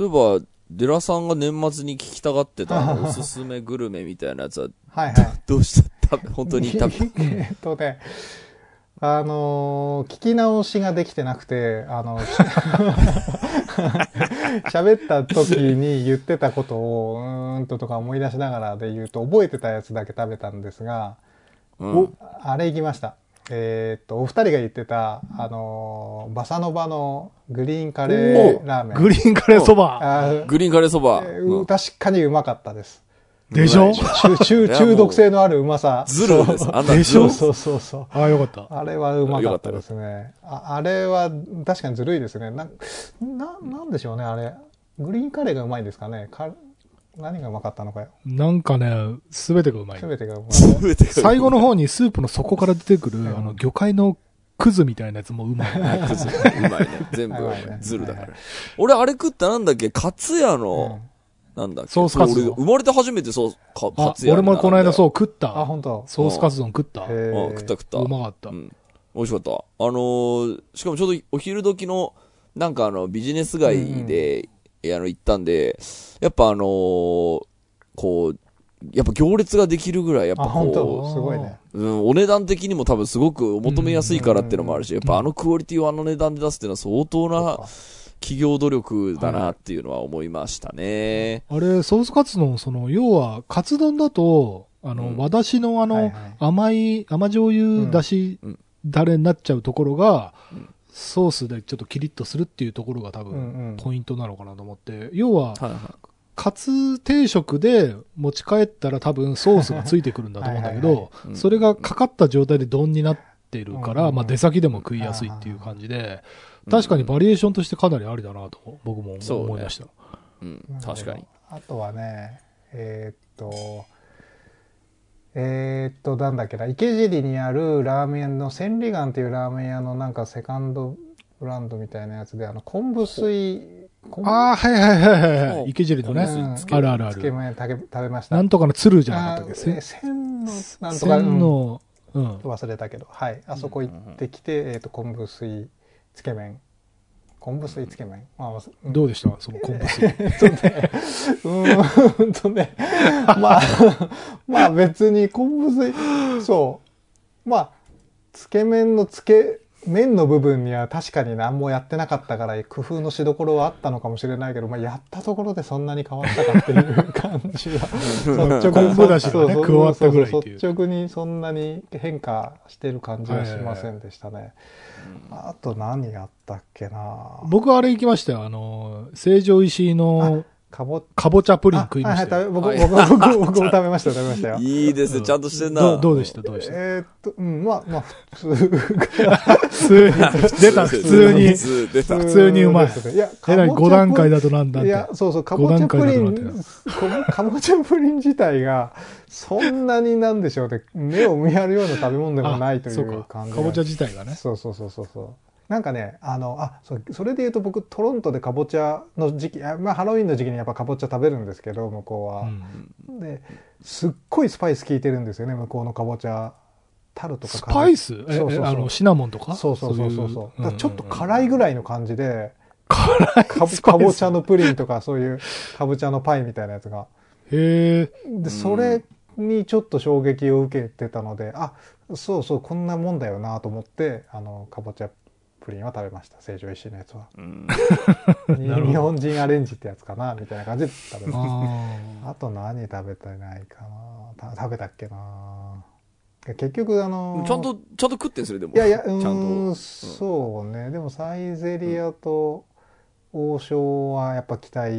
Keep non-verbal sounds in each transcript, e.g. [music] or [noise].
そういえば、デラさんが年末に聞きたがってたおすすめグルメみたいなやつは、[laughs] はいはい。どうした本当に食べ、えっとね、あのー聞き直しができてなくて、あの、し喋った時に言ってたことを、うーんととか思い出しながらで言うと、覚えてたやつだけ食べたんですが、[laughs] うん。あれ行きました。えーっと、お二人が言ってた、あのーバサノバのグリーンカレーラーメン。グリーンカレーそば。グリーンカレーそば。確かにうまかったです。でしょ？中、中、中毒性のあるうまさ。ズルです。あんなでしょ？そうそうそう。ああ、よかった。あれはうまかったですね。ああれは確かにずるいですね。な、な、なんでしょうね、あれ。グリーンカレーがうまいんですかね。か何がうまかったのかよ。なんかね、すべてがうまいす。べてがうまい。全てが最後の方にスープの底から出てくる、んあの、魚介のクズみたいなやつもうまい。[laughs] クズうまいね。全部うまいねズルだからはい。俺、あれ食ったなんだっけ？カツヤうんの、なんだっけ？ソースカツ丼俺、生まれて初めてそう、かあカツ、ヤ俺もこの間そうう。食っあ、た。本当。ソースカツ丼食った。へーうん食った食った。うまかったう。ん。美味しかった。あのーしかもちょうどお昼時の、なんかあの、ビジネス街で、あの、行ったんで、やっぱあのーこう、やっぱ行列ができるぐらい、やっぱこ当？すごいね。う、うん、お値段的にも多分すごく求めやすいからっていうのもあるし、うんやっぱあのクオリティをあの値段で出すっていうのは相当な企業努力だなっていうのは思いましたね。あれ、ソースカツ丼、その、要は、カツ丼だと、あの、うん。和だしのあの、はいはい。甘い、甘醤油だしだれになっちゃうところが、うんソースでちょっとキリッとするっていうところが多うんう分、ん。ポイントなのかなと思って、要は、はいはい。カツ定食で持ち帰ったら多分ソースがついてくるんだと思うんだけはいはいどうん、それがかかった状態で丼になってるから、うんうんうんまあ出先でも食いやすいっていう感じで、確かにバリエーションとしてかなりありだなと僕も思いました。うん確かに。。あとはね、えーっと、えーっと、なんだっけな、池尻にあるラーメン屋の千里眼っていうラーメン屋のなんかセカンドブランドみたいなやつで、あの、昆布水、昆布ああ、はいはいはいはいはおい。池尻のね。うんつけあるあるある。つけ麺食べ食べました。なんとかの鶴じゃなかったっけ？あせえ千の、なんとか、千の、うんうん。忘れたけど、はい。あそこ行ってきて、えーっと、昆布水つけ麺。昆布水つけ麺。まあ、うんどうでした？その昆布水。[laughs] うーんとね、まあ、[laughs] まあ別に昆布水、そう、まあ、つけ麺のつけ、麺の部分には確かに何もやってなかったから工夫のしどころはあったのかもしれないけど、まあやったところでそんなに変わったかっていう感じは、率直昆布だしがねそうそう加わったぐらいっていうそうそう率直にそんなに変化してる感じはしませんでしたね。あと何やったっけな僕はあれ行きましたよ。あの、成城石井のかぼかぼちゃプリン食いましたはいはい、僕、はい僕、僕、僕も食べましたよ、食べましたよ。いいですね、ちゃんとしてんな。どうどうでした？どうでした？えーっと、うん、まあ、まあ、普通。普通に、出た、普通に普。通、にうまいいや、えらい5段階だとなんだって。いや、そうそう、かぼちゃプリン、こかぼちゃプリン自体が、そんなになんでしょうね、目を見張るような食べ物でもないという感じが。かぼちゃ自体がね。そうそうそうそうそう。なんかね、あの、あ、そう、それで言うと僕、トロントでかぼちゃの時期、あまあ、ハロウィンの時期にやっぱかぼちゃ食べるんですけど、向こうは。うん。ですっごいスパイス効いてるんですよね向こうのかぼちゃタルとかスパイス？えそうそうあの、シナモンとか？そうそうそうそう。いそうだからちょっと辛いぐらいの感じで辛い？かかぼちゃのプリンとかそういうかぼちゃのパイみたいなやつが。へえ。でそれにちょっと衝撃を受けてたのであそうそうこんなもんだよなと思ってあのかぼちゃプリンは食べました。成城石井のやつは。うん。[laughs] 日本人アレンジってやつかなみたいな感じで食べましたああと何食べてないかな。た食べたっけな。結局あのちゃんと、ちゃんと食ってんすね、でも。いやいやうちゃんーん。と。そうね。でもサイゼリアと王将はやっぱ期待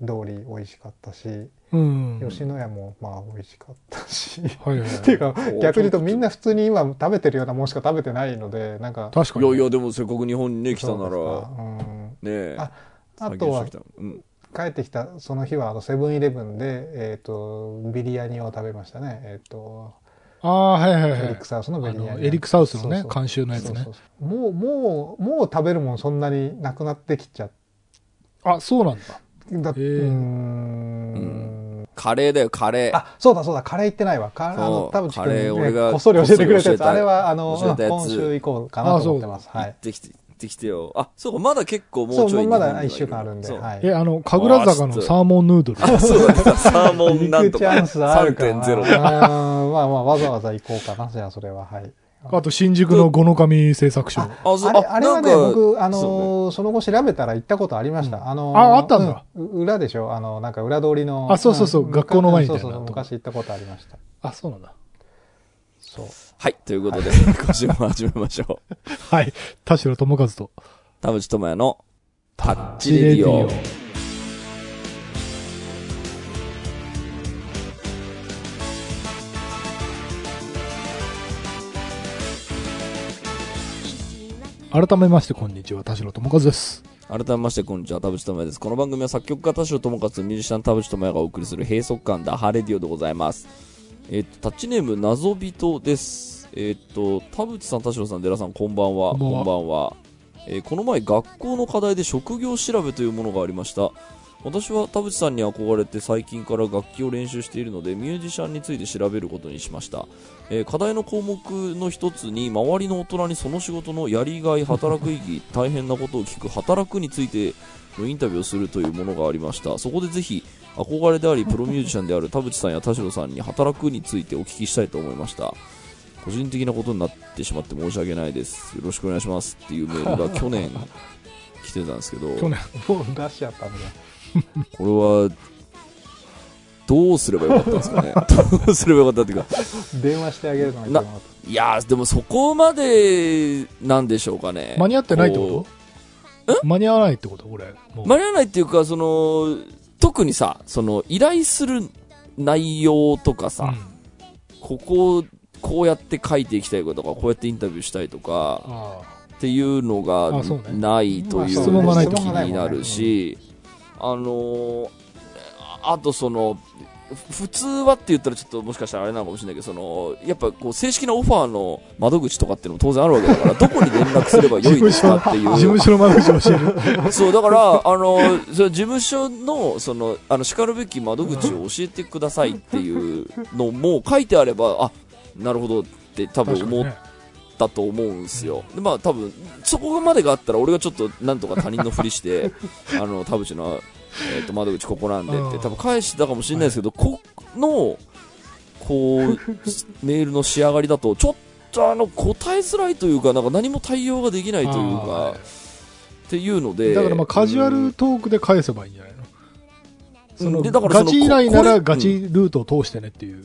通り美味しかったし、ーうん。吉野家もまあ美味しかったし。はいはいはい。[laughs] っていうかお逆に言うとみんな普通に今食べてるようなもんしか食べてないのでなんか。確かに。いやいや、でもせっかく日本にね、来たなそうですら、かうん。ねえ。ああとはうん。帰ってきたその日はあのセブンイレブンで、えー、とビリヤニを食べましたね。えっ、とああ、はいはいはい。エリック。サウスのビあリヤニ。のエリックサウスのねそうそう監修のやつね。そうそうそう。もうもうもう食べるもんそんなになくなってきちゃっあ、そうなんだ。だうんカレーだよ、カレー。あそうだそうだカレー行ってないわカあそうの田淵カレー君、俺がね、こっそり教えてくれたやつあれはあの今週以降かなと思ってますはい行ってきて、ってきてよ。あ、そうか、まだ結構もそうう、ちょいまだ日本1週間あるんで、そうはい。え、あの、神楽坂のサーモンヌードル。あ、そうだね。サーモンなんとかチャンスあるかな。うん3.0。まあまあ、わざわざ行こうかな、じゃあそれは、はい。あと、新宿の五の神製作所。あ、そうあれ、あれはね、僕、あのその後調べたら行ったことありました。あのーああったんだうん裏でしょあの、なんか裏通りの。あそうそうそうん学校の前みたいなそうそう、昔行ったことありました。あ、そうなんだ。そう。はい、ということで、[laughs] 今週も始めましょう。はい。田代智和と。田淵智也のタッチレディオ。改めまして、こんにちは。田代智和です。改めまして、こんにちは、田淵智也です。この番組は作曲家田代智和、ミュージシャン田淵智也がお送りする閉塞感ダハレディオでございます。えっ、と、タッチネーム、謎人です。えっ、と、田淵さん、田代さん、寺さん、こんばんは。こんばんはこんばんは。えーこの前、学校の課題で職業調べというものがありました。私は田淵さんに憧れて最近から楽器を練習しているのでミュージシャンについて調べることにしました、えー課題の項目の一つに周りの大人にその仕事のやりがい働く意義 [laughs] 大変なことを聞く働くについてのインタビューをするというものがありましたそこでぜひ憧れでありプロミュージシャンである田淵さんや田代さんに働くについてお聞きしたいと思いました個人的なことになってしまって申し訳ないですよろしくお願いしますっていうメールが去年来てたんですけど [laughs] 去年。もう出しちゃったんで。[laughs] これは、どうすればよかったんですかね。[laughs] どうすればよかったっていうか、電話してあげるのがいやー、でもそこまでなんでしょうかね。間に合ってないってこと？間に合わないってこと？俺。もう。間に合わないっていうか、その、特にさ、その、依頼する内容とかさ、ここ、こうやって書いていきたいこととか、こうやってインタビューしたいとか、あっていうのがないというまあ質問が気になるし、あのーああとその、ふ普通はって言ったらちょっともしかしたらあれなのかもしれないけど、その、やっぱこう正式なオファーの窓口とかっていうのも当然あるわけだから、どこに連絡すればよいですかっていう。あ。事務所の窓口教える。[laughs] そう、だから、あの、その事務所の、その、あの、叱るべき窓口を教えてくださいっていうのも書いてあれば、あ、なるほどって多分思っ確かにね。たと思うんですよ。で、まあ多分、そこまでがあったら俺がちょっとなんとか他人のふりして、[laughs] あの、田淵の、えっ、と、窓口ここなんでってうん多分返したかもしれないですけど、この、こう、[laughs] メールの仕上がりだと、ちょっとあの、答えづらいというか、なんか何も対応ができないというか、っていうので。だからまあカジュアルトークで返せばいいんじゃないの？そのでだからガチ依頼ならガチルートを通してねっていう。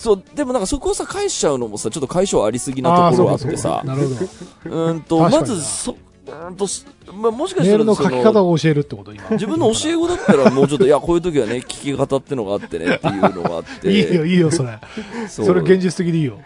そう、でもなんかそこをさ、返しちゃうのもさ、ちょっと解消ありすぎなところがあってさ、なるほど。うーんと、まず、そ、うーんと、すまあ、もしかしたらメールの書き方をを教えるってこと今。自分の教え子だったらもうちょっと、いや、こういう時はね、聞き方ってのがあってね、っていうのがあって。[laughs] いいよ、いいよ、それ。それ現実的でいいよ。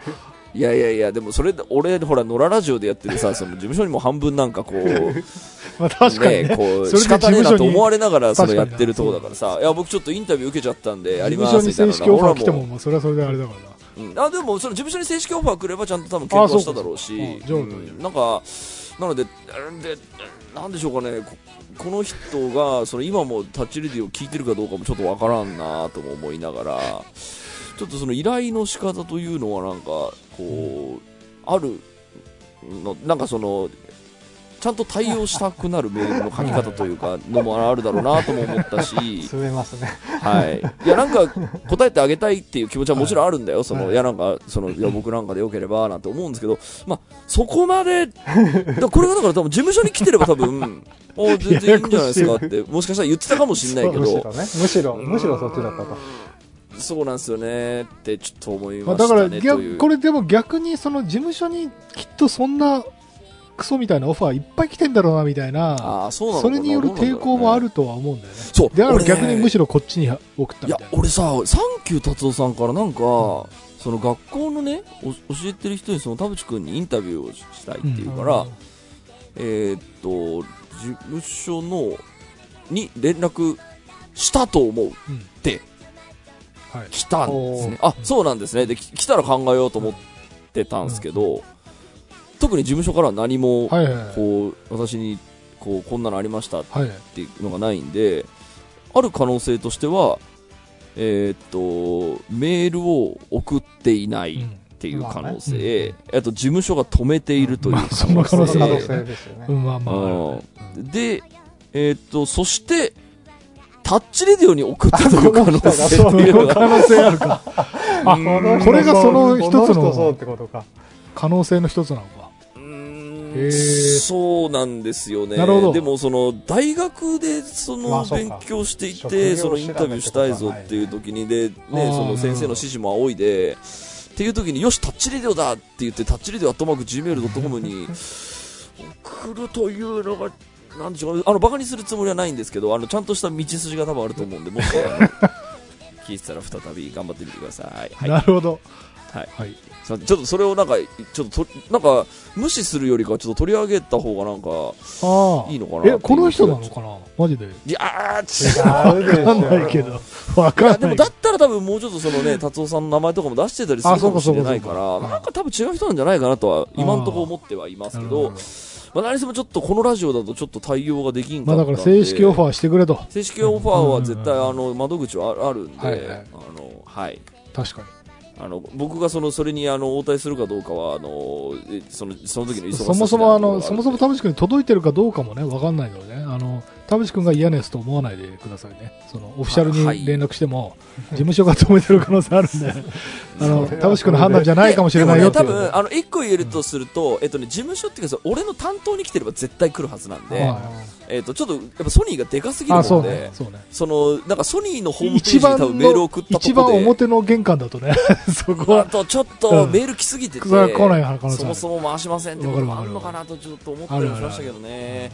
いやいやいや、でもそれで、俺、ほら、野良ラジオでやってるさ、[laughs] その事務所にも半分なんかこう、[laughs] まあ確かにね。こう、仕方ねえなと思われれながら、その確かにやってるとこだからさ、いや、僕ちょっとインタビュー受けちゃったんで、やりま事務すみたいな。所に正式オファー来ても、それはそれであれだから。な。うん。あでもその事務所に正式オファー来ればちゃんと多分検討しただろうし。ううん。なんかなのででなんでしょうかねここの人がその今もタッチレディを聞いてるかどうかもちょっとわからんなとも思いながらちょっとその依頼の仕方というのはなんかこうあるのなんかそのちゃんと対応したくなるメールの書き方というか [laughs] のもあるだろうなとも思ったし進めますね。はい。いや、なんか、答えてあげたいっていう気持ちはもちろんあるんだよ。その、はいいや、なんか、その、いや、僕なんかでよければ、なんて思うんですけど、まあ、そこまで、[laughs] だこれがだから多分、事務所に来てれば多分、[laughs] お全然いいんじゃないですかって、もしかしたら言ってたかもしれないけど、むしろね。むしろ、むしろそっちだったと。そうなんですよね、ってちょっと思いましたね。だからこれでも逆にその事務所にきっとそんなクソみたいなオファーいっぱい来てんだろうなみたいな、ああ、そうなのかな？それによる抵抗もあ。るとは思うんだよね。そう。だから逆にむろしろこっちに送ったいやみたい、な。俺さ、サンキュー達夫さんからなんか、その学校のね、お教えてる人にその田淵君にインタビューをしたいっていうから、えーっと、事務所の、に連絡したと思ううんってはい。来たんですね。あ、そうなんですね。で、き来たら考えようと思ってたんですけど、特に事務所からは何も、はいはいはい。こう、私に、こう、こんなのありましたっはい。ていうのがないんで、ある可能性としては、えーっと、メールを送っていない。うんっていう可能性、まあねあと事務所が止めているというまあ可その可能性可能性、性ですよね。うん、まあまあ。えーっと、そして、タッチレディオに送ったという可能性ってこの人がいうのが、可能性あるか。あ、うんこれがその一つのこ人そうってことか。可能性の一つなのか。うーんへーそうなんですよね。なるほどでも、その、大学で、その、勉強してい職て、業その、インタビューしたいぞっていう時に、で、ね、その、先生の指示も仰いで、っていう時に、よし、タッチレディオだって言って、タッチレディオアットマーク Gmail.com に送るというのが、なんでしょうか、あの、バカにするつもりはないんですけど、あの、ちゃんとした道筋が多分あると思うんで、もし、あの [laughs] 聞いてたら再び頑張ってみてください。はい。なるほど。はい。はい。ちょっとそれをなんか、ちょっとと、なんか、無視するよりかはちょっと取り上げた方がなんか、ああ。いいのかなえ、この人なのかな？マジで？いやー、違う。でしょ。わかんないけど。わいや、でもかんない。だったら多分もうちょっとそのね、達夫さんの名前とかも出してたりするかかもしれないから、なんか多分違う人なんじゃないかなとは、今んとこ思ってはいますけどまあ何せもちょっとこのラジオだとちょっと対応ができんかまあだから正式オファーしてくれと。正式オファーは絶対あの、窓口はああるんで、はいはいあの、はい。確かに。あの僕がそのそれにあの応対するかどうかはあのえそのその時の忙しさそもそもあの、そもそも田淵君に届いてるかどうかもね、わかんないのでね。あの、田淵君が嫌なやつと思わないでくださいね。その、オフィシャルはいに連絡しても、事務所が止めてる可能性あるんで、[laughs] あの、田淵君の判断じゃないかもしれないよっていう。でもね、多分あの一個言えるとすると、えっとね、事務所っていうかさ俺の担当に来てれば絶対来るはずなんで、はいえっとちょっとやっぱソニーがでかすぎるあ、ので、そうね。そうね。そのなんかソニーのホームページに一番多分メールを送ったと一番表の玄関だとね、[laughs] そこあは、とちょっうんとメール来すぎてて、それは来ない可能性あるそもそも回しませんってこともあわかるわかるるのかなとちょっと思ったりもしましたけどね。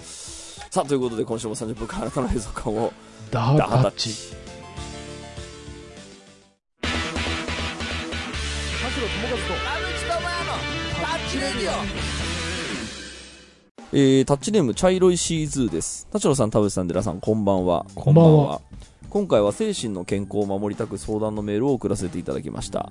さあということで今週も30分間あなたの映像感をダーダータッタッチ。えー、タッチネーム、茶色いシーズーです。田代さん、田淵さん、寺さん、こんばんは。こんばんは今回は精神の健康を守りたく相談のメールを送らせていただきました。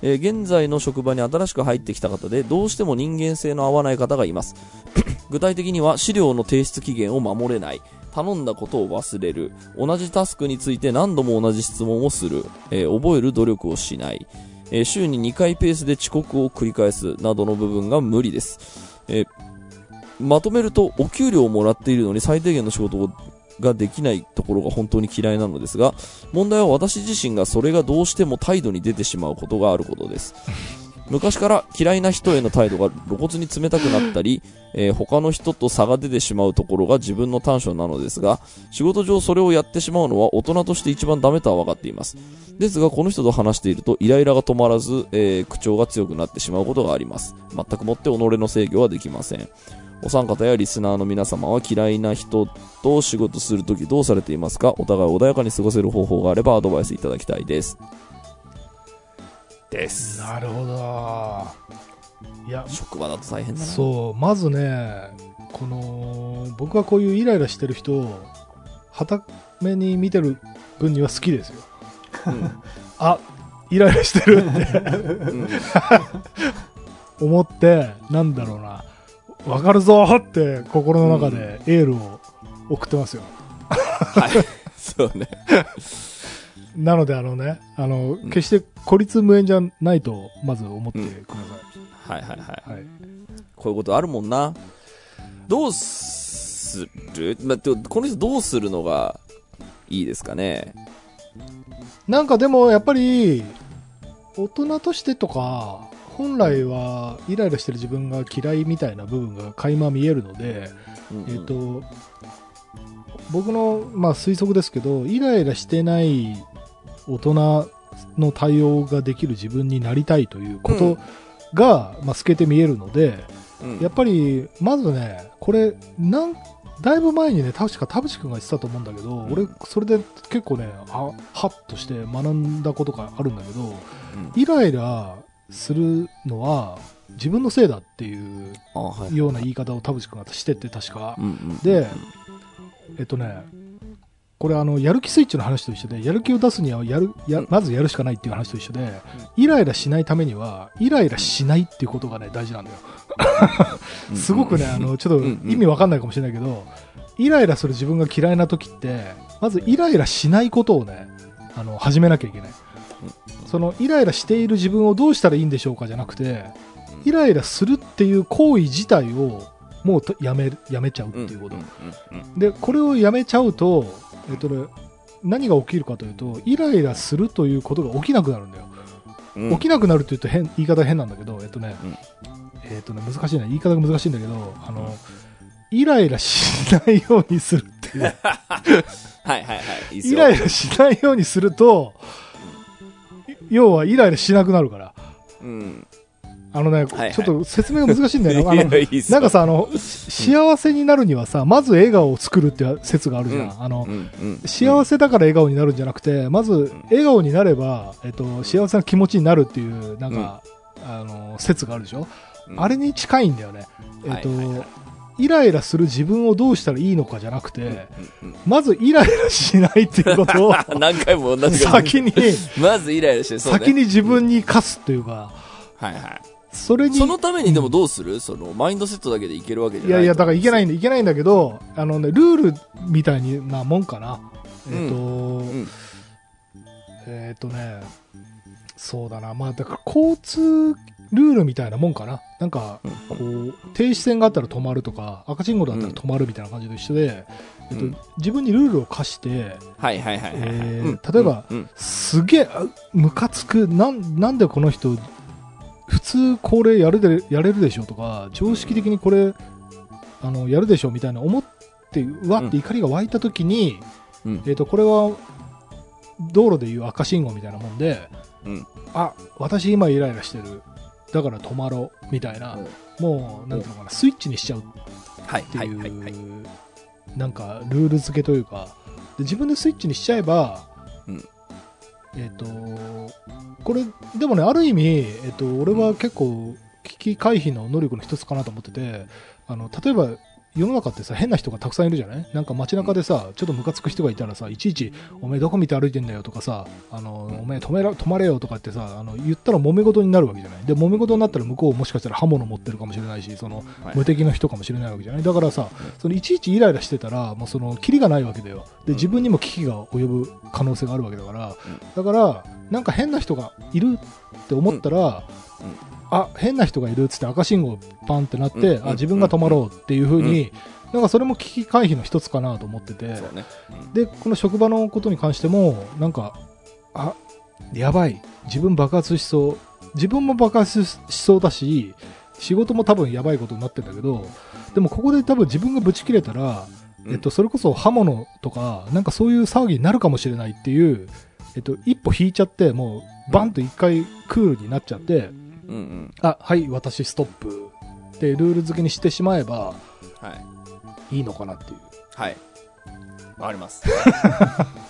えー現在の職場に新しく入ってきた方で、どうしても人間性の合わない方がいます。[clears throat] 具体的には、資料の提出期限を守れない。頼んだことを忘れる。同じタスクについて何度も同じ質問をする。えー覚える努力をしない。えー週に2回ペースで遅刻を繰り返す。などの部分が無理です。えまとめると、お給料をもらっているのに最低限の仕事をができないところが本当に嫌いなのですが、問題は私自身がそれがどうしても態度に出てしまうことがあることです。[laughs] 昔から嫌いな人への態度が露骨に冷たくなったり、えー他の人と差が出てしまうところが自分の短所なのですが、仕事上それをやってしまうのは大人として一番ダメとは分かっています。ですが、この人と話しているとイライラが止まらず、えー口調が強くなってしまうことがあります。全くもって己の制御はできません。お三方やリスナーの皆様は嫌いな人と仕事するときどうされていますか？お互い穏やかに過ごせる方法があればアドバイスいただきたいです。です。なるほど。いや、職場だと大変だな。そう、まずね、この、僕はこういうイライラしてる人を、はために見てる分には好きですよ。うん。あ、イライラしてるってうん [laughs] 思って、なんだろうな、わかるぞって心の中でエールを送ってますよ。はい。[laughs] そうね。なので、あのね、あの、ん決して孤立無縁じゃないと、まず思ってくだはいはいはい。はい。こういうことあるもんな。どうする？まあ、でもこの人どうするのがいいですかね？なんかでも、やっぱり、大人としてとか、本来はイライラしてる自分が嫌いみたいな部分が垣間見えるので、うんうんえっ、と、僕の、まあ、推測ですけど、イライラしてない大人の対応ができる自分になりたいということが、まあ、透けて見えるので、うん。やっぱり、まずね、これ、なん、だいぶ前にね、確か田淵君が言ってたと思うんだけど、ん。俺、それで結構ね、あ、はっとして学んだことがあるんだけど、うん。イライラするのは自分のせいだっていうような言い方を田淵君がしてて、確か。で、えっとね、これあの、やる気スイッチの話と一緒で、やる気を出すにはやる、やまずやるしかないっていう話と一緒で、イライラしないためには、イライラしないっていうことがね、大事なんだよ。うんすごくね、あの、ちょっと意味わかんないかもしれないけど、イライラする自分が嫌いな時って、まずイライラしないことをね、あの、始めなきゃいけない。そのイライラしている自分をどうしたらいいんでしょうかじゃなくて、イライラするっていう行為自体をもうとやめるやめちゃうっていうこと、でこれをやめちゃうと、えっとね、何が起きるかというとイライラするということが起きなくなるんだよ、うん。起きなくなるって言うと変言い方が変なんだけど、えっとねうん。えっとね、難しいな言い方が難しいんだけどあの、イライラしないようにするっていう。[laughs] はいはいはい。イライラしないようにすると、要はイライラしなくなるから。うん。あのね、はいはいちょっと説明が難しいんだよな。[laughs] あいやのいいっすよなんかさ、あの、幸せになるにはさ、まず笑顔を作るっていう説があるじゃん。うんあのう、んうん幸せだから笑顔になるんじゃなくて、まず笑顔になれば、えっと、幸せな気持ちになるっていう、なんか、あの、説があるでしょ？うんあれに近いんだよね。えっとはいはいはい、イライラする自分をどうしたらいいのかじゃなくて、うんうんまずイライラしないっていうことを、[laughs] 何回も同じ先に、[laughs] まずイライラして、ね。先に自分に課すっていうか、はいはい。それに、そのためにでもどうする？その、マインドセットだけでいけるわけじゃないいやいや、だからいけないんんだ、いけないんだけど、あのね、ルールみたいなもんかな。えっ、と、ん。えっ、とね、そうだな、まあ、だから交通ルールみたいなもんかな。なんか、こう、停止線があったら止まるとか、赤信号だったら止まるみたいな感じと一緒で、えっとうん自分にルールを課して、はいはいはいはいはい。え例えばうん。すげえ、あムカつく、なん、なんでこの人、普通これやるで、やれるでしょとか、常識的にこれ、あの、やるでしょみたいな思って、うわって怒りが湧いた時に、うん。えっ、と、これは、道路でいう赤信号みたいなもんで、うん。あ、私今イライラしてる。だから止まろう。みたいな、もう、なんていうのかな、スイッチにしちゃうはいってはいいう。なんかルール付けというかで自分でスイッチにしちゃえば、うんえっ、とこれでもねある意味、えっと俺は結構危機回避の能力の一つかなと思っててあの例えば世の中ってさ変な人がたくさんいるじゃない？なんか街中でさちょっとムカつく人がいたらさいちいち「おめえどこ見て歩いてんだよ」とかさ「あのおめえ止めら止まれよ」とかってさあの言ったら揉め事になるわけじゃない？で揉め事になったら向こうもしかしたら刃物持ってるかもしれないしそのはい。無敵の人かもしれないわけじゃない？だからさそのいちいちイライラしてたらもうそのキリがないわけだよ。で自分にも危機が及ぶ可能性があるわけだから、だからなんか変な人がいるって思ったら、あ変な人がいるっつって赤信号パンってなって、うんあ自分が止まろうっていう風に、なんかそれも危機回避の一つかなと思ってて。でこの職場のことに関してもなんかあやばい。自分爆発しそう。自分も爆発しそうだし仕事も多分やばいことになってんだけどでもここで多分自分がブチ切れたら、うん。えっと、それこそ刃物とかなんかそういう騒ぎになるかもしれないっていう、えっと、一歩引いちゃってもうバンと一回クールになっちゃって、うんうん。あはい私ストップってルール付けにしてしまえばはい。いいのかなっていう。はい。わかります。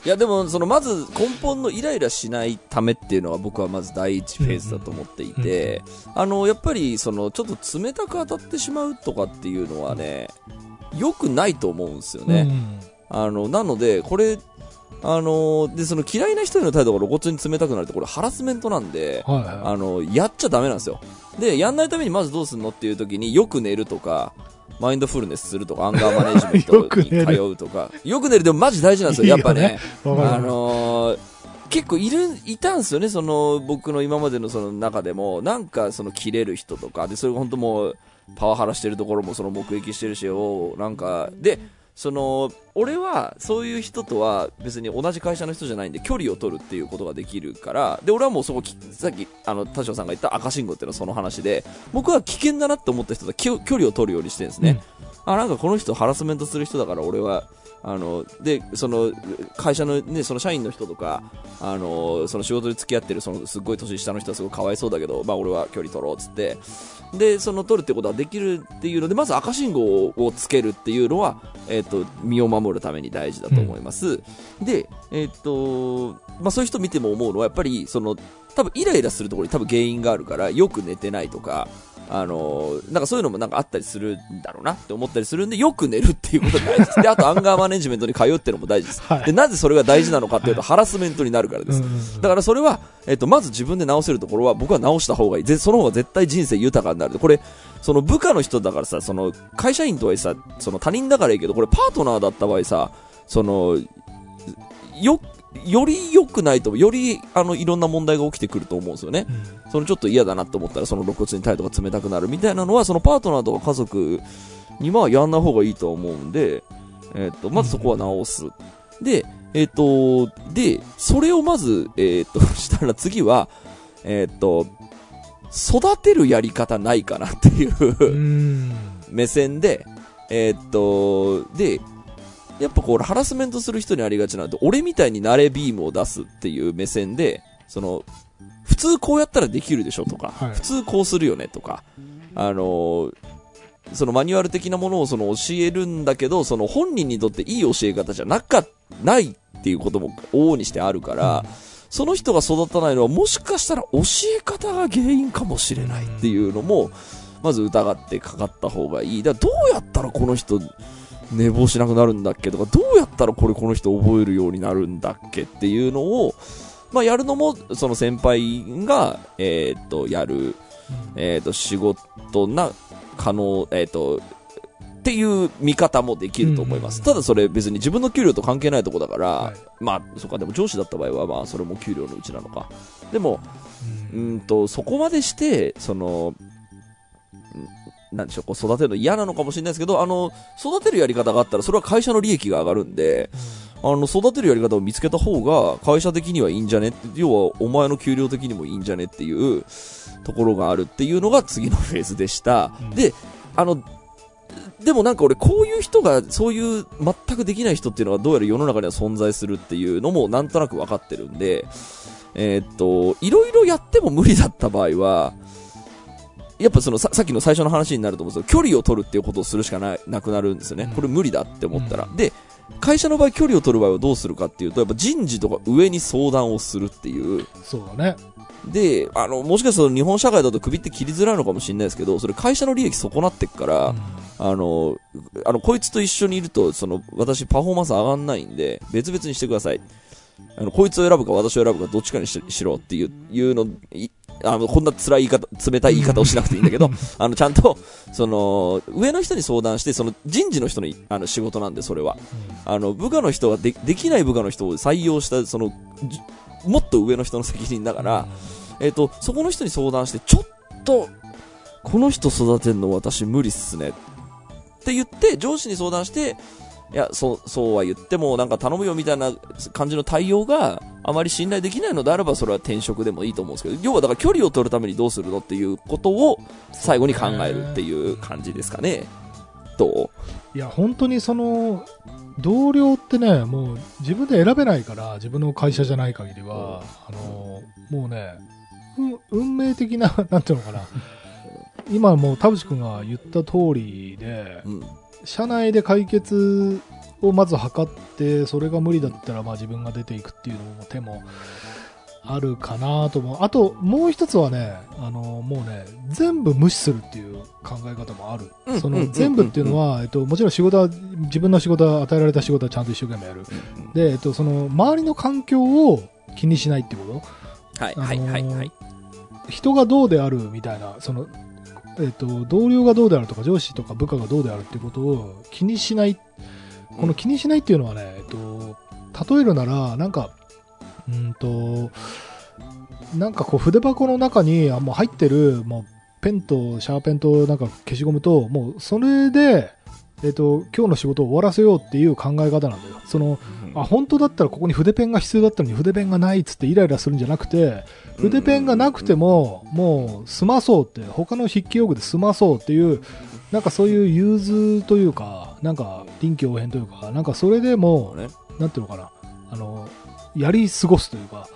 いや、でも、その、まず根本のイライラしないためっていうのは僕はまず第一フェーズだと思っていて、あの、やっぱり、その、ちょっと冷たく当たってしまうとかっていうのはね、良くないと思うんですよね。あの、なので、これ、あの、で、その嫌いな人への態度が露骨に冷たくなるって、これハラスメントなんで、うんはいはい。あの、やっちゃダメなんですよ。で、やんないためにまずどうすんのっていう時によく寝るとか、マインドフルネスするとか、アンガーマネジメントに [laughs] 通うとか、よく寝る。でもマジ大事なんですよ、やっぱね。わかる。あのー結構いる、いたんですよね、その、僕の今までのその中でも、なんかその切れる人とか、で、それ本当もう、パワハラしてるところもその目撃してるし、おなんか、で、その、俺は、そういう人とは別に同じ会社の人じゃないんで、距離を取るっていうことができるから、で、俺はもうそこき、さっき、あの、田代さんが言った赤信号っていうのはその話で、僕は危険だなって思った人とは距距離を取るようにしてるんですね。あ、なんかこの人ハラスメントする人だから俺は、あの、で、その、会社のね、その社員の人とか、あの、その仕事で付き合ってる、その、すっごい年下の人はすごいかわいそうだけど、まあ俺は距離取ろうっつって、で、その取るってことはできるっていうので、まず赤信号をつけるっていうのは、えっ、と、身を守るために大事だと思います。で、えっ、と、まあそういう人見ても思うのは、やっぱり、その、多分イライラするところに多分原因があるから、よく寝てないとか、あのなんかそういうのもなんかあったりするんだろうなって思ったりするんで、よく寝るっていうことが大事です。で、あと [laughs] アンガーマネジメントに通うっていうのも大事です。はいで、なぜそれが大事なのかっていうと、ハラスメントになるからです。だからそれは、えっと、まず自分で直せるところは僕は直した方がいい。で、その方が絶対人生豊かになる。これ、その部下の人だからさ、その会社員とはいえさ、その他人だからいいけど、これパートナーだった場合さ、その、よ、より良くないと、より、あの、いろんな問題が起きてくると思うんですよね。うんそのちょっと嫌だなと思ったら、その露骨に態度が冷たくなるみたいなのは、そのパートナーとか家族にはやんない方がいいと思うんで、えっ、と、まずそこは直す。で、えっ、と、で、それをまず、えっ、と、[laughs] したら次は、えっ、と、育てるやり方ないかなっていううん目線で、えーっと、で、やっぱこう、俺ハラスメントする人にありがちなんで、俺みたいに慣れビームを出すっていう目線で、その、普通こうやったらできるでしょとか、はい普通こうするよねとか、あのーそのマニュアル的なものをその教えるんだけど、その本人にとっていい教え方じゃなか、ないっていうことも往々にしてあるから、その人が育たないのはもしかしたら教え方が原因かもしれないっていうのも、まず疑ってかかった方がいい。だからどうやったらこの人寝坊しなくなるんだっけとか、どうやったらこれこの人覚えるようになるんだっけっていうのを、まあやるのも、その先輩が、えーっと、やる、えーっと、仕事な、可能、えーっと、っていう見方もできると思います。うんただそれ別に自分の給料と関係ないとこだから、はいまあ、そっか、でも上司だった場合は、まあ、それも給料のうちなのか。でも、ううんんと、そこまでして、その、んなんでしょう、こう育てるの嫌なのかもしれないですけど、あの、育てるやり方があったら、それは会社の利益が上がるんで、あの、育てるやり方を見つけた方が、会社的にはいいんじゃねって、要は、お前の給料的にもいいんじゃねっていうところがあるっていうのが次のフェーズでした。うんで、あの、でもなんか俺、こういう人が、そういう全くできない人っていうのがどうやら世の中には存在するっていうのもなんとなく分かってるんで、えーっと、いろいろやっても無理だった場合は、やっぱそのささっきの最初の話になると思うんですけど、距離を取るっていうことをするしかないなくなるんですよね。これ無理だって思ったら。うんで、会社の場合距離を取る場合はどうするかっていうと、やっぱ人事とか上に相談をするっていう。そうだね。で、あの、もしかすると日本社会だと首って切りづらいのかもしれないですけど、それ会社の利益損なってっから、あの、あの、こいつと一緒にいると、その、私パフォーマンス上がんないんで、別々にしてください。あの、こいつを選ぶか私を選ぶかどっちかにししろっていう、いうの、いあの、こんな辛い言い方、冷たい言い方をしなくていいんだけど、あの、ちゃんと、その、上の人に相談して、その、人事の人の、あの、仕事なんで、それは。あの、部下の人がで、できない部下の人を採用した、その、じもっと上の人の責任だから、えっ、と、そこの人に相談して、ちょっと、この人育てんの私無理っすね。って言って、上司に相談して、いや、そう、そうは言っても、なんか頼むよみたいな感じの対応があまり信頼できないのであれば、それは転職でもいいと思うんですけど、要はだから距離を取るためにどうするのっていうことを最後に考えるっていう感じですかね。どいや、本当にその、同僚ってね、もう自分で選べないから、自分の会社じゃない限りは、あの、もうね、うん運命的な、[laughs] なんていうのかな、今もう田淵君が言った通りでう、うん。社内で解決をまず図って、それが無理だったら、まあ自分が出ていくっていうのも手もあるかなと思う。あと、もう一つはね、あの、もうね、全部無視するっていう考え方もある。そのうんうんうんうん全部っていうのは、えっと、もちろん仕事は、自分の仕事は、与えられた仕事はちゃんと一生懸命やる。で、えっと、その、周りの環境を気にしないってことはい、はい、はい、はい。人がどうであるみたいな、その、えっと、同僚がどうであるとか、上司とか部下がどうであるっていうことを気にしない。この気にしないっていうのはね、えっと、例えるなら、なんか、うんと、なんかこう筆箱の中にあもう入ってる、もうペンとシャーペンとなんか消しゴムと、もうそれで、えっと、今日の仕事を終わらせようっていう考え方なんだよ。その、あ、本当だったらここに筆ペンが必要だったのに筆ペンがないっつってイライラするんじゃなくて、筆ペンがなくても、もう済まそうって、他の筆記用具で済まそうっていう、なんかそういう融通というか、なんか臨機応変というか、なんかそれでもね。う、なんていうのかな、あの、やり過ごすというか、うん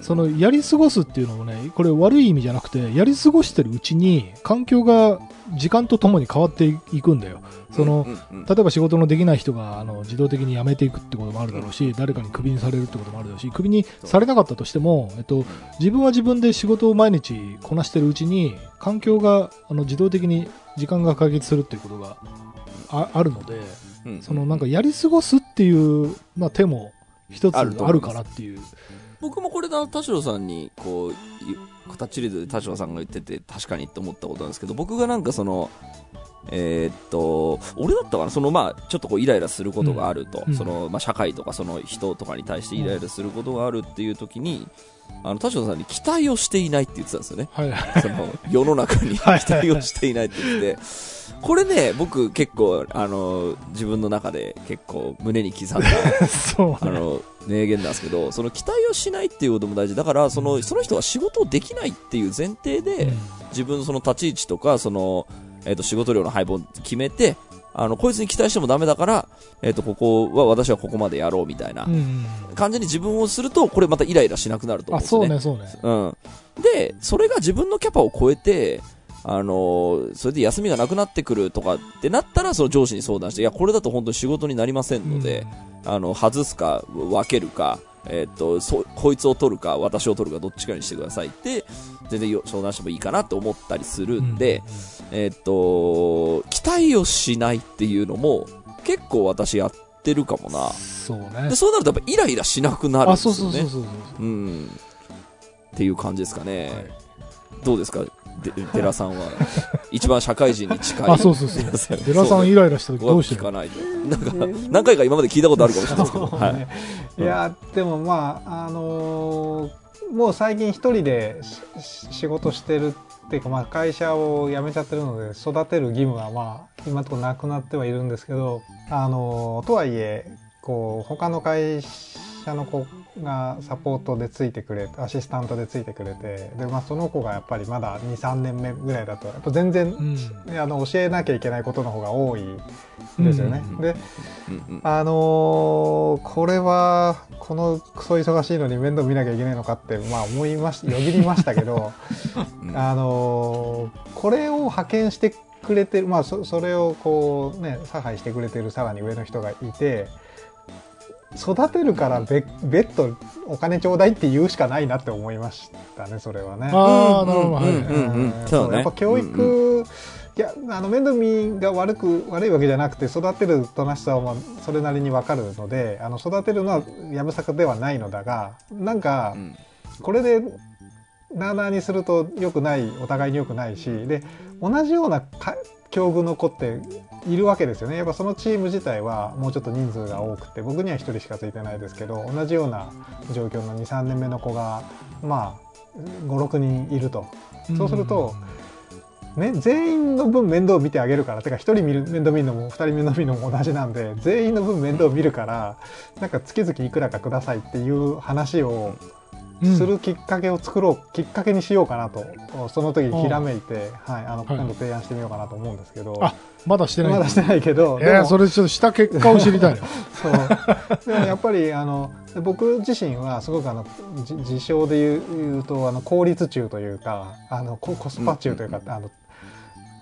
そのやり過ごすっていうのもね、これ悪い意味じゃなくて、やり過ごしてるうちに、環境が時間とともに変わっていくんだよ。その、うんうん例えば仕事のできない人があの自動的に辞めていくってこともあるだろうし、誰かにクビにされるってこともあるだろうし、クビにされなかったとしても、えっと、自分は自分で仕事を毎日こなしてるうちに、環境があの自動的に時間が解決するっていうことがああるので、うん。そのなんかやり過ごすっていう、まあ、手も一つああるかなっていう。僕もこれだ、田代さんに、こう、ゆタッチリードで田代さんが言ってて、確かにって思ったことなんですけど、僕がなんかその、えーっと、俺だったかな、そのまあ、ちょっとこうイライラすることがあると、うんそのまあ、社会とかその人とかに対してイライラすることがあるっていう時に、あの、田代さんに期待をしていないって言ってたんですよね。はいはい。その、世の中に期待をしていないって言ってて、これね、僕結構、あの、自分の中で結構胸に刻んだ、[laughs] そうね。あの、名言なんですけど、その期待をしないっていうことも大事。だから、その、その人は仕事をできないっていう前提で、うん自分のその立ち位置とか、その、えっ、と、仕事量の配分を決めて、あの、こいつに期待してもダメだから、えっ、と、ここは私はここまでやろうみたいな感じに自分をすると、これまたイライラしなくなると思あ、うんですよね。そうね、そうね。うん。で、それが自分のキャパを超えて、あのーそれで休みがなくなってくるとかってなったら、その上司に相談して、いや、これだと本当に仕事になりませんので、あの、外すか、分けるか、えっ、と、そ、こいつを取るか、私を取るか、どっちかにしてくださいって、全然よ相談してもいいかなって思ったりするんで、えっ、と、期待をしないっていうのも、結構私やってるかもな。そうねで、。そうなるとやっぱイライラしなくなるんあ、ですよね。そうそうそうそうそう。うん。っていう感じですかね。はいどうですか？で寺さんは。一番社会人に近い。あ、そうそうそう。寺さんイライラした時どうしてる聞かないと。なんか、何回か今まで聞いたことあるかもしれないですけど。そうはい。ねいやでもまああのーもう最近一人で仕事してるっていうか、まあ、会社を辞めちゃってるので育てる義務はまあ今のところなくなってはいるんですけど、あのーとはいえこう他の会社の子がサポートでついてくれアシスタントでついてくれてで、まあ、その子がやっぱりまだ23年目ぐらいだとやっぱ全然、うん。あの教えなきゃいけないことの方が多いですよね。うんであのーこれはこのクソ忙しいのに面倒見なきゃいけないのかって、まあ、思いましよぎりましたけど、うんあのーこれを派遣してくれてる、まあ、そそれをこうね差配してくれてるさらに上の人がいて育てるから別別途お金ちょうだいって言うしかないなって思いましたねそれはね。ああ、なるほど。はい。うんうんそうねやっぱ教育、いやあの面倒見が悪く悪いわけじゃなくて育てるとなしさはまあそれなりに分かるのであの育てるのはやぶさかではないのだがなんかうんこれでなあなあにすると良くないお互いに良くないしで同じようなか境遇の子っているわけですよね。やっぱそのチーム自体はもうちょっと人数が多くて僕には1人しかついてないですけど同じような状況の23年目の子がまあ56人いると。そうするとね、全員の分面倒を見てあげるからてか1人見る面倒見るのも2人面倒見るのも同じなんで全員の分面倒を見るからなんか月々いくらかくださいっていう話をうんするきっかけを作ろう、きっかけにしようかなとその時ひらめいて、はい、あのはい。今度提案してみようかなと思うんですけど、あ、まだしてない。まだしてないけど、えー、でも。それちょっとした結果を知りたいな。[laughs] そう。でもやっぱりあの僕自身はすごくあのじ自称で言うとあの効率中というかあのココスパ中というか、あの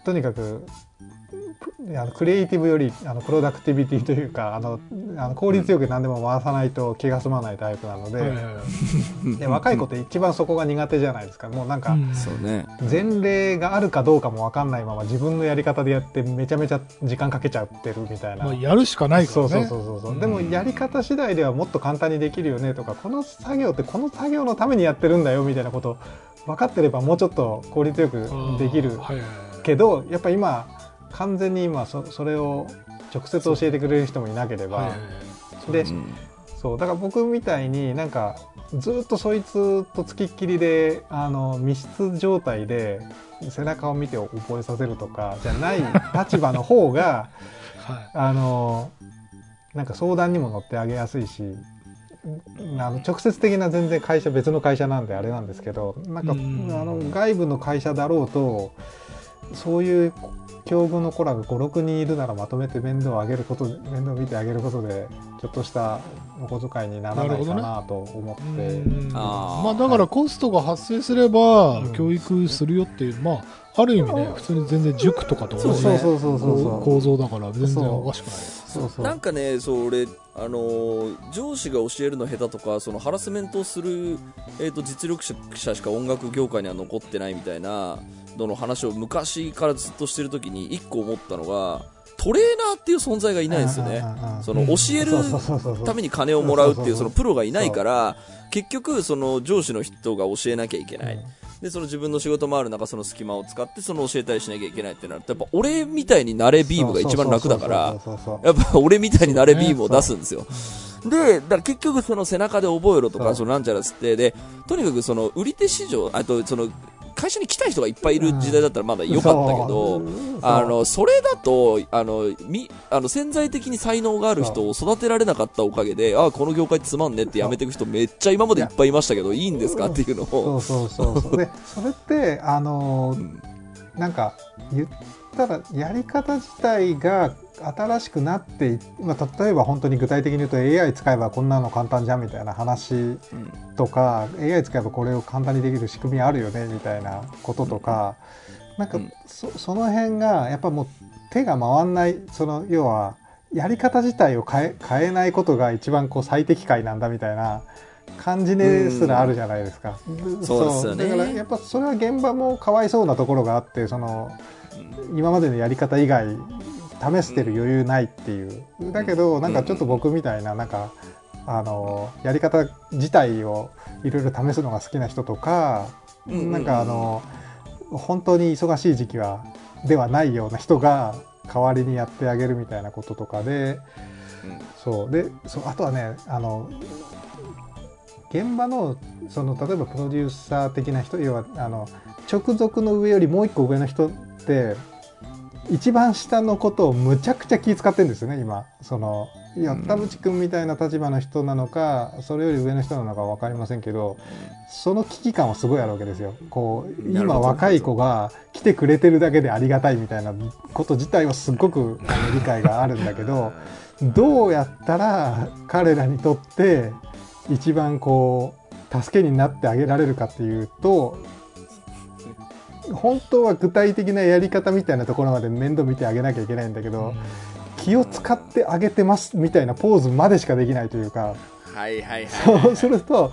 とにかくプあのクリエイティブよりあのプロダクティビティというかあのあの効率よく何でも回さないと気が済まないタイプなので,、で若い子って一番そこが苦手じゃないですか。もうなんか。前例があるかどうかも分かんないまま自分のやり方でやってめちゃめちゃ時間かけちゃってるみたいな。まあ、やるしかないからね。そうそうそうそうそう。でもやり方次第ではもっと簡単にできるよねとかこの作業ってこの作業のためにやってるんだよみたいなこと分かってればもうちょっと効率よくできるはいはいはい。けどやっぱ今完全に今そそれを直接教えてくれる人もいなければ、でうん。そうだから僕みたいになんかずっとそいつとつきっきりであの密室状態で背中を見て覚えさせるとかじゃない立場の方が [laughs] はい。あのなんか相談にも乗ってあげやすいしあの直接的な全然会社別の会社なんであれなんですけどなんかあうん。の外部の会社だろうとそういう境遇の子らが56人いるならまとめて面倒をあげること面倒を見てあげることでちょっとしたお小遣いにならないかなと思って。うん。あー。まあだからコストが発生すればうん。教育するよっていう、まあある意味ね普通に全然塾とかと同じそうそうそうそうそう。構造だから全然おかしくないそうそう。なんかね、そう俺、あのー上司が教えるの下手とか、そのハラスメントをする、えー、と実力者しか音楽業界には残ってないみたいなのの話を昔からずっとしてるときに、一個思ったのが、トレーナーっていう存在がいないんですよね。その教えるために金をもらうっていうそのプロがいないから結局その上司の人が教えなきゃいけないで、その自分の仕事もある中、その隙間を使って、その教えたりしなきゃいけないってなると、やっぱ俺みたいになれビームが一番楽だから、やっぱ俺みたいになれビームを出すんですよ。で、だから結局その背中で覚えろとか、そのなんちゃらっつって、で、とにかくその売り手市場、あとその、会社に来たい人がいっぱいいる時代だったらまだ良かったけど、あの、それだと、あの、み、あの、潜在的に才能がある人を育てられなかったおかげで、ああ、この業界つまんねってやめていく人めっちゃ今までいっぱいいましたけど、いいんですかっていうのを。そうそうそうそう。でそれってあのなんか言ったらやり方自体が新しくなってい、まあ、例えば本当に具体的に言うと AI 使えばこんなの簡単じゃんみたいな話うんとか AI 使えばこれを簡単にできる仕組みあるよねみたいなこととか、なんかうん。そその辺がやっぱもう手が回んないその要はやり方自体を変え変えないことが一番こう最適解なんだみたいな感じですらあるじゃないですか。そうですよね。だからやっぱそれは現場もかわいそうなところがあってその今までのやり方以外試してる余裕ないっていう。だけどなんかちょっと僕みたいななんかあのやり方自体をいろいろ試すのが好きな人とかなんかあの本当に忙しい時期はではないような人が代わりにやってあげるみたいなこととかでそう。でそうあとはねあの現場のその例えばプロデューサー的な人要はあの直属の上よりもう一個上の人って一番下のことをむちゃくちゃ気遣ってるんですよね今。そのいやうん。田淵君みたいな立場の人なのかそれより上の人なのか分かりませんけどその危機感はすごいあるわけですよ。こう今若い子が来てくれてるだけでありがたいみたいなこと自体はすっごく理解があるんだけどどうやったら彼らにとって一番こう助けになってあげられるかっていうと本当は具体的なやり方みたいなところまで面倒見てあげなきゃいけないんだけど、気を使ってあげてますみたいなポーズまでしかできないというか。はいはいはい。そうすると、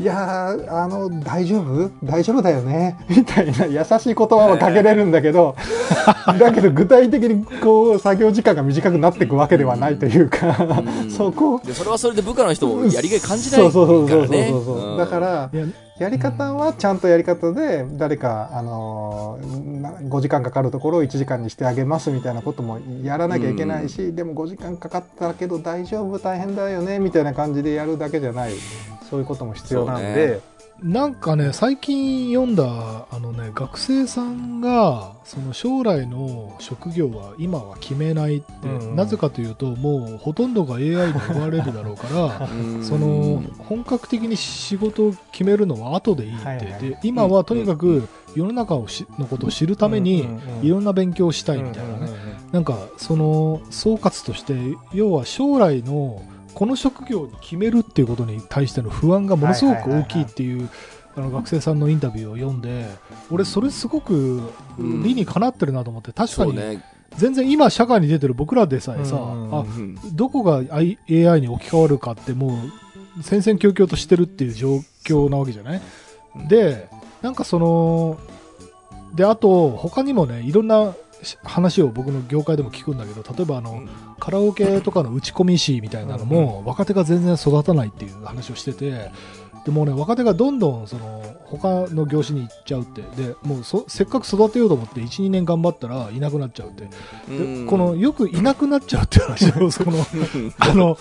いやー、あの、大丈夫？大丈夫だよね？[laughs] みたいな優しい言葉はかけれるんだけど、[laughs] だけど具体的にこう、作業時間が短くなっていくわけではないというか、うん。そこ、で、それはそれで部下の人もやりがい感じないかそうそうそうらね。そうそう。そう、だからい、ややり方はちゃんとやり方で、誰か、あのー、な5時間かかるところを1時間にしてあげますみたいなこともやらなきゃいけないし、でも5時間かかったけど大丈夫、大変だよね、みたいな感じでやるだけじゃない、そういうことも必要なんで、なんかね、最近読んだ、あのね、学生さんが、その将来の職業は今は決めないって、うんなぜかというと、もうほとんどが AI に奪われるだろうから、[laughs] うん。その本格的に仕事を決めるのは後でいいって、はいはい。で今はとにかく世の中をしのことを知るためにうんうんうん。いろんな勉強をしたいみたいなね、なんかその総括として要は将来のこの職業に決めるっていうことに対しての不安がものすごく大きいっていうあの学生さんのインタビューを読んで俺それすごくうん。理にかなってるなと思って確かに。全然今社会に出てる僕らでさえさ、うんあうんどこが AI に置き換わるかってもう戦々恐々としてるっていう状況なわけじゃない？でなんかそのであと他にもねいろんなし話を僕の業界でも聞くんだけど例えばあの、カラオケとかの打ち込み師みたいなのも、若手が全然育たないっていう話をしててでもうね若手がどんどんその他の業種に行っちゃうって。でもうそせっかく育てようと思って12年頑張ったらいなくなっちゃうって。うん。でこのよくいなくなっちゃうっていう話をその [laughs] あの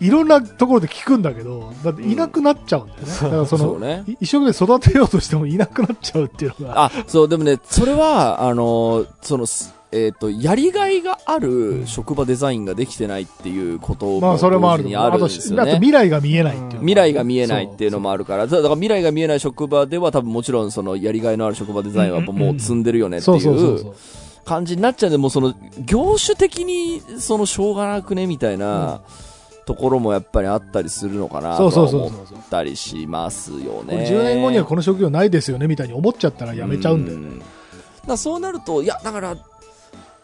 いろんなところで聞くんだけどだっていなくなっちゃうんだよね、だからそのそうね。い一生懸命育てようとしてもいなくなっちゃうっていうのが。あ、そう、でもね、それは、あの、その、すえっ、と、やりがいがある職場デザインができてないっていうことまあそれもあるあるんとですよね。あと未来が見えないっていうのが未来が見えないっていうのもあるから、だから未来が見えない職場では多分もちろんそのやりがいのある職場デザインはもう積んでるよねっていそうう感じになっちゃうんで、もうその業種的にそのしょうがなくねみたいなところもやっぱりあったりするのかなとそうは思っそうそうそう。たりしますよね。10年後にはこの職業ないですよねみたいに思っちゃったらやめちゃうんだよねん。だそうなると、いや、だから、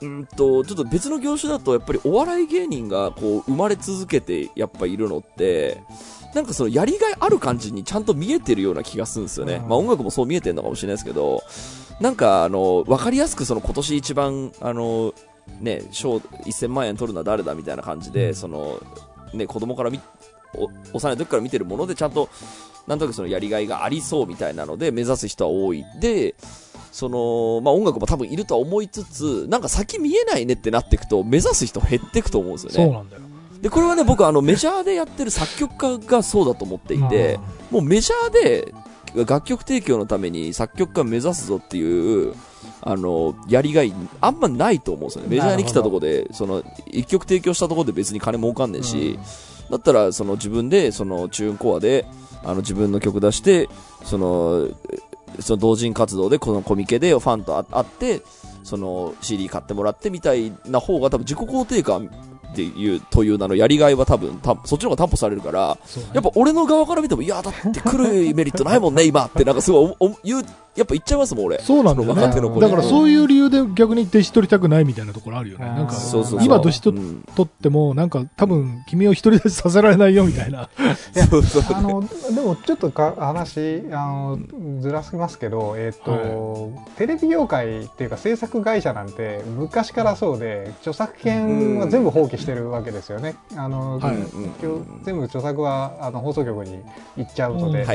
うんと、ちょっと別の業種だと、やっぱりお笑い芸人がこう生まれ続けてやっぱいるのって、なんかそのやりがいある感じにちゃんと見えてるような気がするんですよね。うん。まあ音楽もそう見えてるのかもしれないですけど、なんかあの、わかりやすくその今年一番、あの、ね、賞1000万円取るのは誰だみたいな感じで、その、ね、子供から見お幼い時から見てるものでちゃんとなんとなくそのやりがいがありそうみたいなので目指す人は多い。でそのまあ音楽も多分いるとは思いつつなんか先見えないねってなっていくと目指す人減っていくと思うんですよね。そうなんだよ。でこれはね僕あのメジャーでやってる作曲家がそうだと思っていて、もうメジャーで楽曲提供のために作曲家目指すぞっていう、あの、やりがい、あんまないと思うんですよね。メジャーに来たとこで、その、一曲提供したとこで別に金儲かんねえし、だったら、その自分で、その、チューンコアで、あの、自分の曲出して、その、その同人活動でこのコミケでファンと会会って、その CD 買ってもらってみたいな方が多分自己肯定感っていう、という名のやりがいは多分、たそっちの方が担保されるから、ねやっぱ俺の側から見ても、いや、だって来るメリットないもんね、今って、なんかすごいおお言う、やっぱ言っちゃいますもん、俺。そうなんだよね。だからそういう理由で逆に弟子取りたくないみたいなところあるよね。なんか、そうそうそう今弟子取うん取っても、なんか多分君を独り立ちさせられないよみたいな。[laughs] そうそうあのでもちょっとか話あのずらしますけど、えっとテレビ業界っていうか制作会社なんて昔からそうで著作権は全部放棄してるわけですよね。あのはい全部著作はあの放送局に行っちゃうので、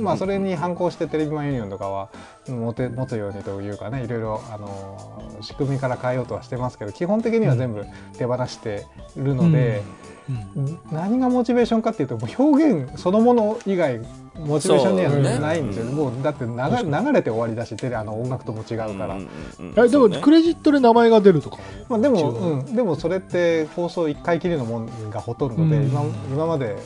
まあ、それに反抗してテレビマンユニオンとかは持て持つようにというかねいろいろあの仕組みから変えようとはしてますけど基本的には全部手放してるので。うん何がモチベーションかっていうともう表現そのもの以外モチベーションにはないんですよね。もうだって流流れて終わりだしテレあの音楽とも違うから、うん。うん。うんえでも、ね。クレジットで名前が出るとか？まあ、でも、うん、でもそれって放送1回きりのもんがほとんどで、うん。今今まで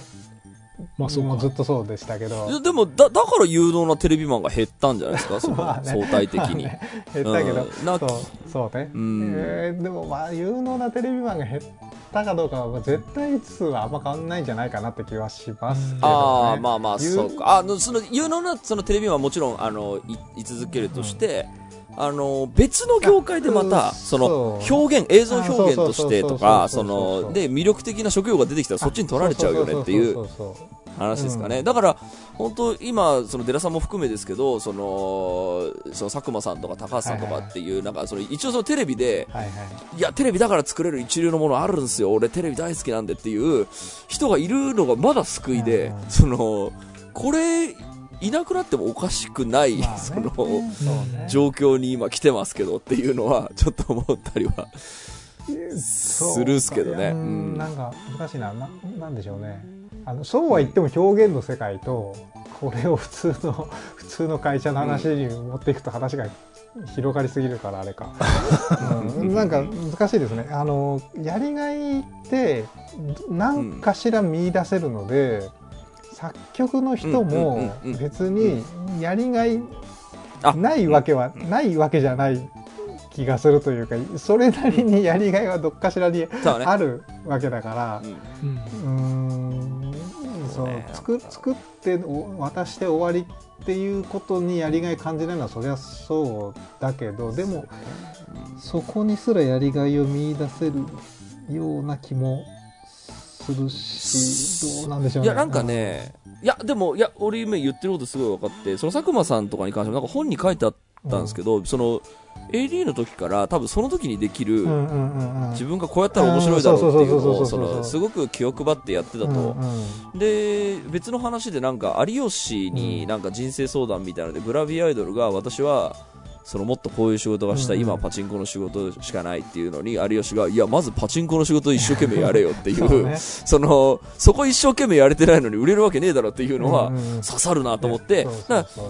まあそうか。もうず。っとそうでしたけど。でも、だ、だから有能なテレビマンが減ったんじゃないですか、その相対的に。減ったけど、うん。なんかそうそうね、うん。えーでもまあ有能なテレビマンが減ったかどうかは絶対数はあんま変わんないんじゃないかなって気はしますけど、ね、ああ、まあまあ、有そうか。あの、その、有能な、そのテレビマンはもちろん、あの、い、居続けるとして、あの、別の業界でまうた、んその、表現、映像表現としてとか、その、で、魅力的な職業が出てきたらそっちに取られちゃうよねっていう話ですかね。だから、本当今、その、デラさんも含めですけど、その、その、佐久間さんとか高橋さんとかっていう、なんか、その、一応そのテレビで、いや、テレビだから作れる一流のものあるんですよ。俺テレビ大好きなんでっていう人がいるのがまだ救いでその、これ、いなくなってもおかしくない、まあね。その、ね。状況に今来てますけどっていうのは、ちょっと思ったりは。するっすけどね。なんか難しいな。ななんでしょうね。あのそうは言っても表現の世界とこれを普通の [laughs] 普通の会社の話に持っていくと話が広がりすぎるからあれか、うん、なんか難しいですね。あのやりがいって何かしら見出せるので、作曲の人も別にやりがいあないわけはないわけじゃない気がするというかそれなりにやりがいはどっかしらに。あるわけだから。うん。そうね。作作ってお渡して終わりっていうことにやりがい感じないのはそりゃそうだけどでもそこにすらやりがいを見出せるような気もするしどうなんでしょうね。いや、なんかね、いや、でも、いや、俺今言ってることすごい分かって、その佐久間さんとかに関しても、なんか本に書いてあったんですけど、その、AD の時から、多分その時にできる、うんうんうんうん自分がこうやったら面白いだろうっていうのを、そうんそうそうそうそうそうの、すごく気を配ってやってたと。うんうんで、別の話でなんか、有吉になんか人生相談みたいなので、グラビアアイドルが、私は、そのもっとこういう仕事がしたい、今はパチンコの仕事しかないっていうのに、有吉が、いや、まずパチンコの仕事を一生懸命やれよっていう、その、そこ一生懸命やれてないのに売れるわけねえだろっていうのは刺さるなと思って、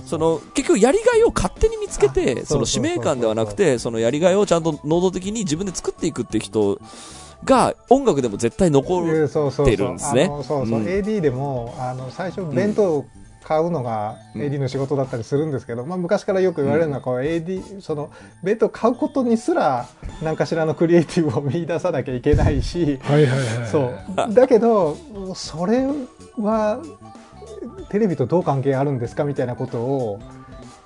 その、結局やりがいを勝手に見つけあて、その使そうそうそう命感ではなくて、そのやりがいをちゃんと能動的に自分で作っていくって人が音楽でも絶対残る。いうそうそうそうてるんですね。あのそうそう、うん。AD でもあの最初弁当を買うのがうん。AD の仕事だったりするんですけど、まあ、昔からよく言われるのはこう AD その弁当を買うことにすら何かしらのクリエイティブを見出さなきゃいけないし、はいはいはい。そう。だけどそれはテレビとどう関係あるんですかみたいなことを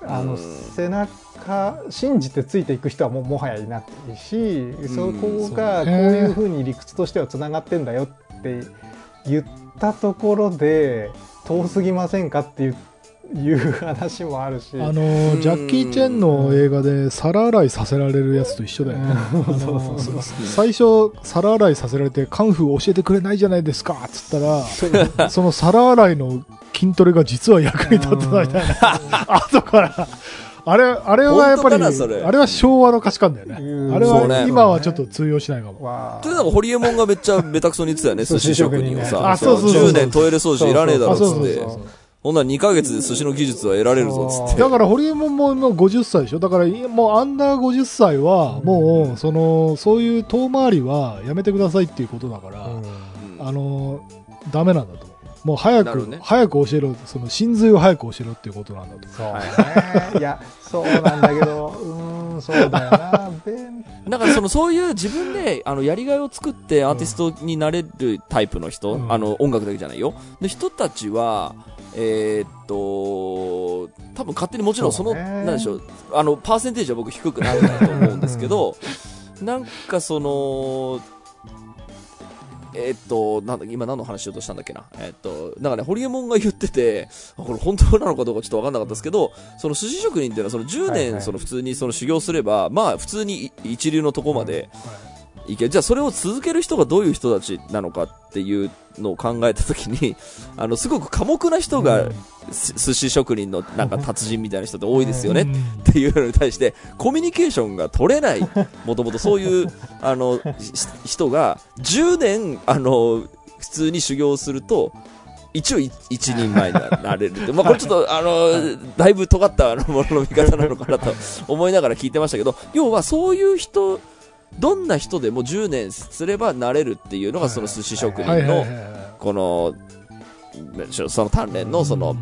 あのうん。背中信じてついていく人はもうもはやいないしそこがこういうふうに理屈としてはつながってんだよって言ったところで遠すぎませんかっていういう話もあるし。あのージャッキー・チェンの映画で皿洗いさせられるやつと一緒だよね。最初、皿洗いさせられて、カンフー教えてくれないじゃないですかっつったら、その皿洗いの筋トレが実は役に立ってたみたいな。[laughs] 後から。あれ、あれはやっぱり、あれは昭和の価値観だよね。うんあれは今はちょっと通用しないかも。わというのが、ホリエモンがめっちゃベタクソに言ってたよね、寿司職人をさ。あそうそうそう10年トイレ掃除いらねえだろ、つって。ほんなら2ヶ月で寿司の技術は得られるぞ、つって。だから、ホリエモンももう50歳でしょだから、もうアンダー50歳は、もう、その、そういう遠回りはやめてくださいっていうことだから、あの、ダメなんだと思う。もう早く、ね。早く教えろ、その、真髄を早く教えろっていうことなんだと。そうね。い。や、そうなんだけど、うーん、そうだよな。弁だからそのそういう自分であのやりがいを作ってアーティストになれるタイプの人、うん。あの音楽だけじゃないよ。で人たちはえーっと多分勝手にもちろんそのなんでしょうあのパーセンテージは僕低くなるなと思うんですけどなんかそのえーっと、なんだ、今何の話しようとしたんだっけな。えーっと、なんかね、ホリエモンが言ってて、あこれ本当なのかどうかちょっとわかんなかったですけど、その寿司職人っていうのはその10年、その普通にその修行すれば、まあ普通に一流のとこまでいける。じゃあそれを続ける人がどういう人たちなのかっていうのを考えたときに、[laughs] あの、すごく寡黙な人が、す寿司職人のなんか達人みたいな人って多いですよね。うん。っていうのに対して、コミュニケーションが取れない、もともとそういう、あの、し人が、10年、あの、普通に修行すると、一応い一人前になれるって。まあこれちょっと、あの、だいぶ尖ったものの見方なのかなと思いながら聞いてましたけど、要はそういう人、どんな人でも10年すればなれるっていうのがその寿司職人の。この、その鍛錬のその、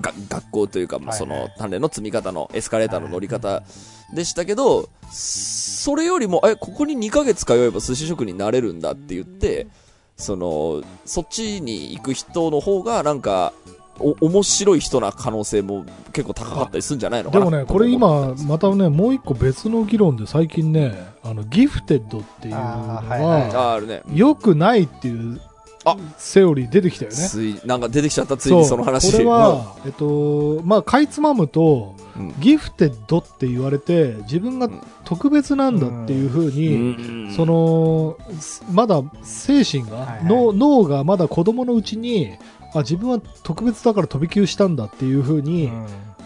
が学校というか、その鍛錬の積み方のエスカレーターの乗り方でしたけど、それよりも、え、ここに2ヶ月通えば寿司職人になれるんだって言って、その、そっちに行く人の方が、なんか、お、面白い人な可能性も結構高かったりするんじゃないのかな。でもね、これ今、またね、もう一個別の議論で最近ね、あの、ギフテッドっていうのはいはい。は、ああるね。良くないっていうあ。セオリー出てきたよね。つい、なんか出てきちゃった、ついにその話。これは、えっと、まあ、かいつまむと、うん、ギフテッドって言われて、自分が特別なんだっていうふううに、ん。そ、の、すまだ精神が、はいはい。脳脳がまだ子供のうちに、あ、自分は特別だから飛び級したんだっていうふうに、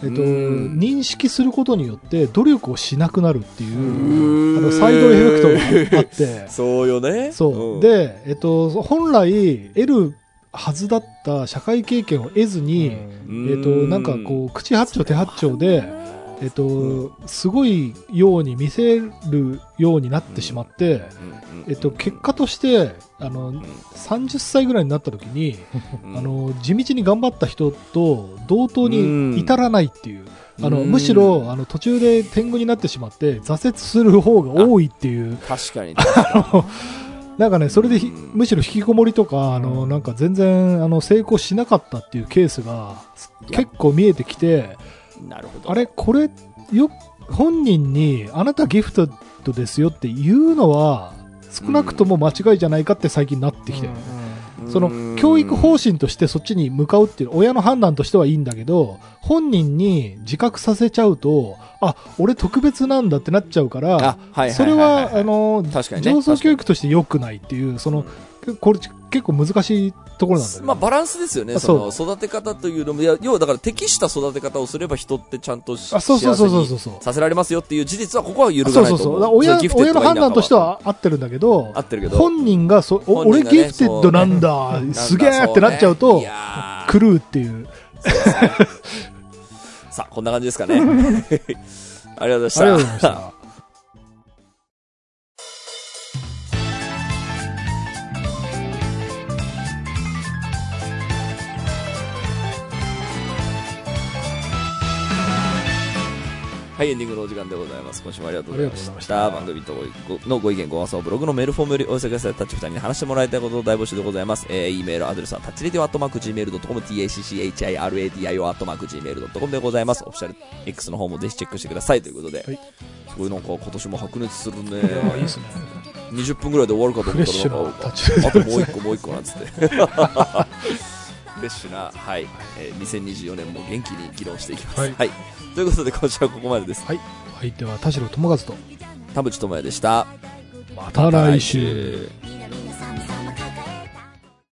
えっと、うん。認識することによって努力をしなくなるっていう、うん。あのサイドエフェクトがあって、[laughs] そうよね。そう。ん、で、えっと、本来得るはずだった社会経験を得ずに、えっと、なんかこう、口八丁手八丁で、えっと、すごいように見せるようになってしまって、えっと、結果として、あの、30歳ぐらいになった時に、うん。あ、の、地道に頑張った人と同等うん。に至らないっていう。あの、うん。むしろ、あの、途中で天狗になってしまって、挫折する方が多いっていう。確かに。なんかね、それでひうん。むしろ引きこもりとか、あの、うん。なんか全然、あの、成功しなかったっていうケースが結構見えてきて、になるほど。あれ、これ、よ、本人に、あなたギフトですよって言うのは、少なくとも間違いじゃないかって最近なってきてる。その教育方針としてそっちに向かうっていう親の判断としてはいいんだけど本人に自覚させちゃうとあ俺特別なんだってなっちゃうかあ、ら。それはあのね。上層教育として良くないっていうそのこれ結構難しいところなんだまあバランスですよね。あその育て方というのも、いや要はだから適した育て方をすれば人ってちゃんと幸せにそうそうさせられますよっていう事実はここは揺るがそうないと思う。そうそうだから親親の判断としてかは合ってるんだけど合ってるけど。本人がそお俺ギフテッドなんだすげえってなっちゃうそと狂うっていう。[laughs] さあ、こんな感じですかね。[laughs] ありがとうございました。はい、エンディングのお時間でございます。今週もありがとうございまし。ありがとうございましたた番組とごのご意見、ご感想、ブログのメールフォームよりお寄せください。タッチ2人に話してもらいたいことを大募集でございます。えー、e メールアドレスはタッチレディオアットマーク Gmail.com、tacchiradio アットマーク Gmail.com でございます。オフィシャル X の方もぜひチェックしてくださいということで。はいすごいなんか今年も白熱するね。いやいいですね。20分ぐらいで終わるかと思ったらなあともう一個もう一個なんつって。レッシュな、はい、えー2024年も元気に議論していきます。ははいい。ということで、今週はここまでです。はい。お相手は田代智和と、田淵智也でした。また来週。来週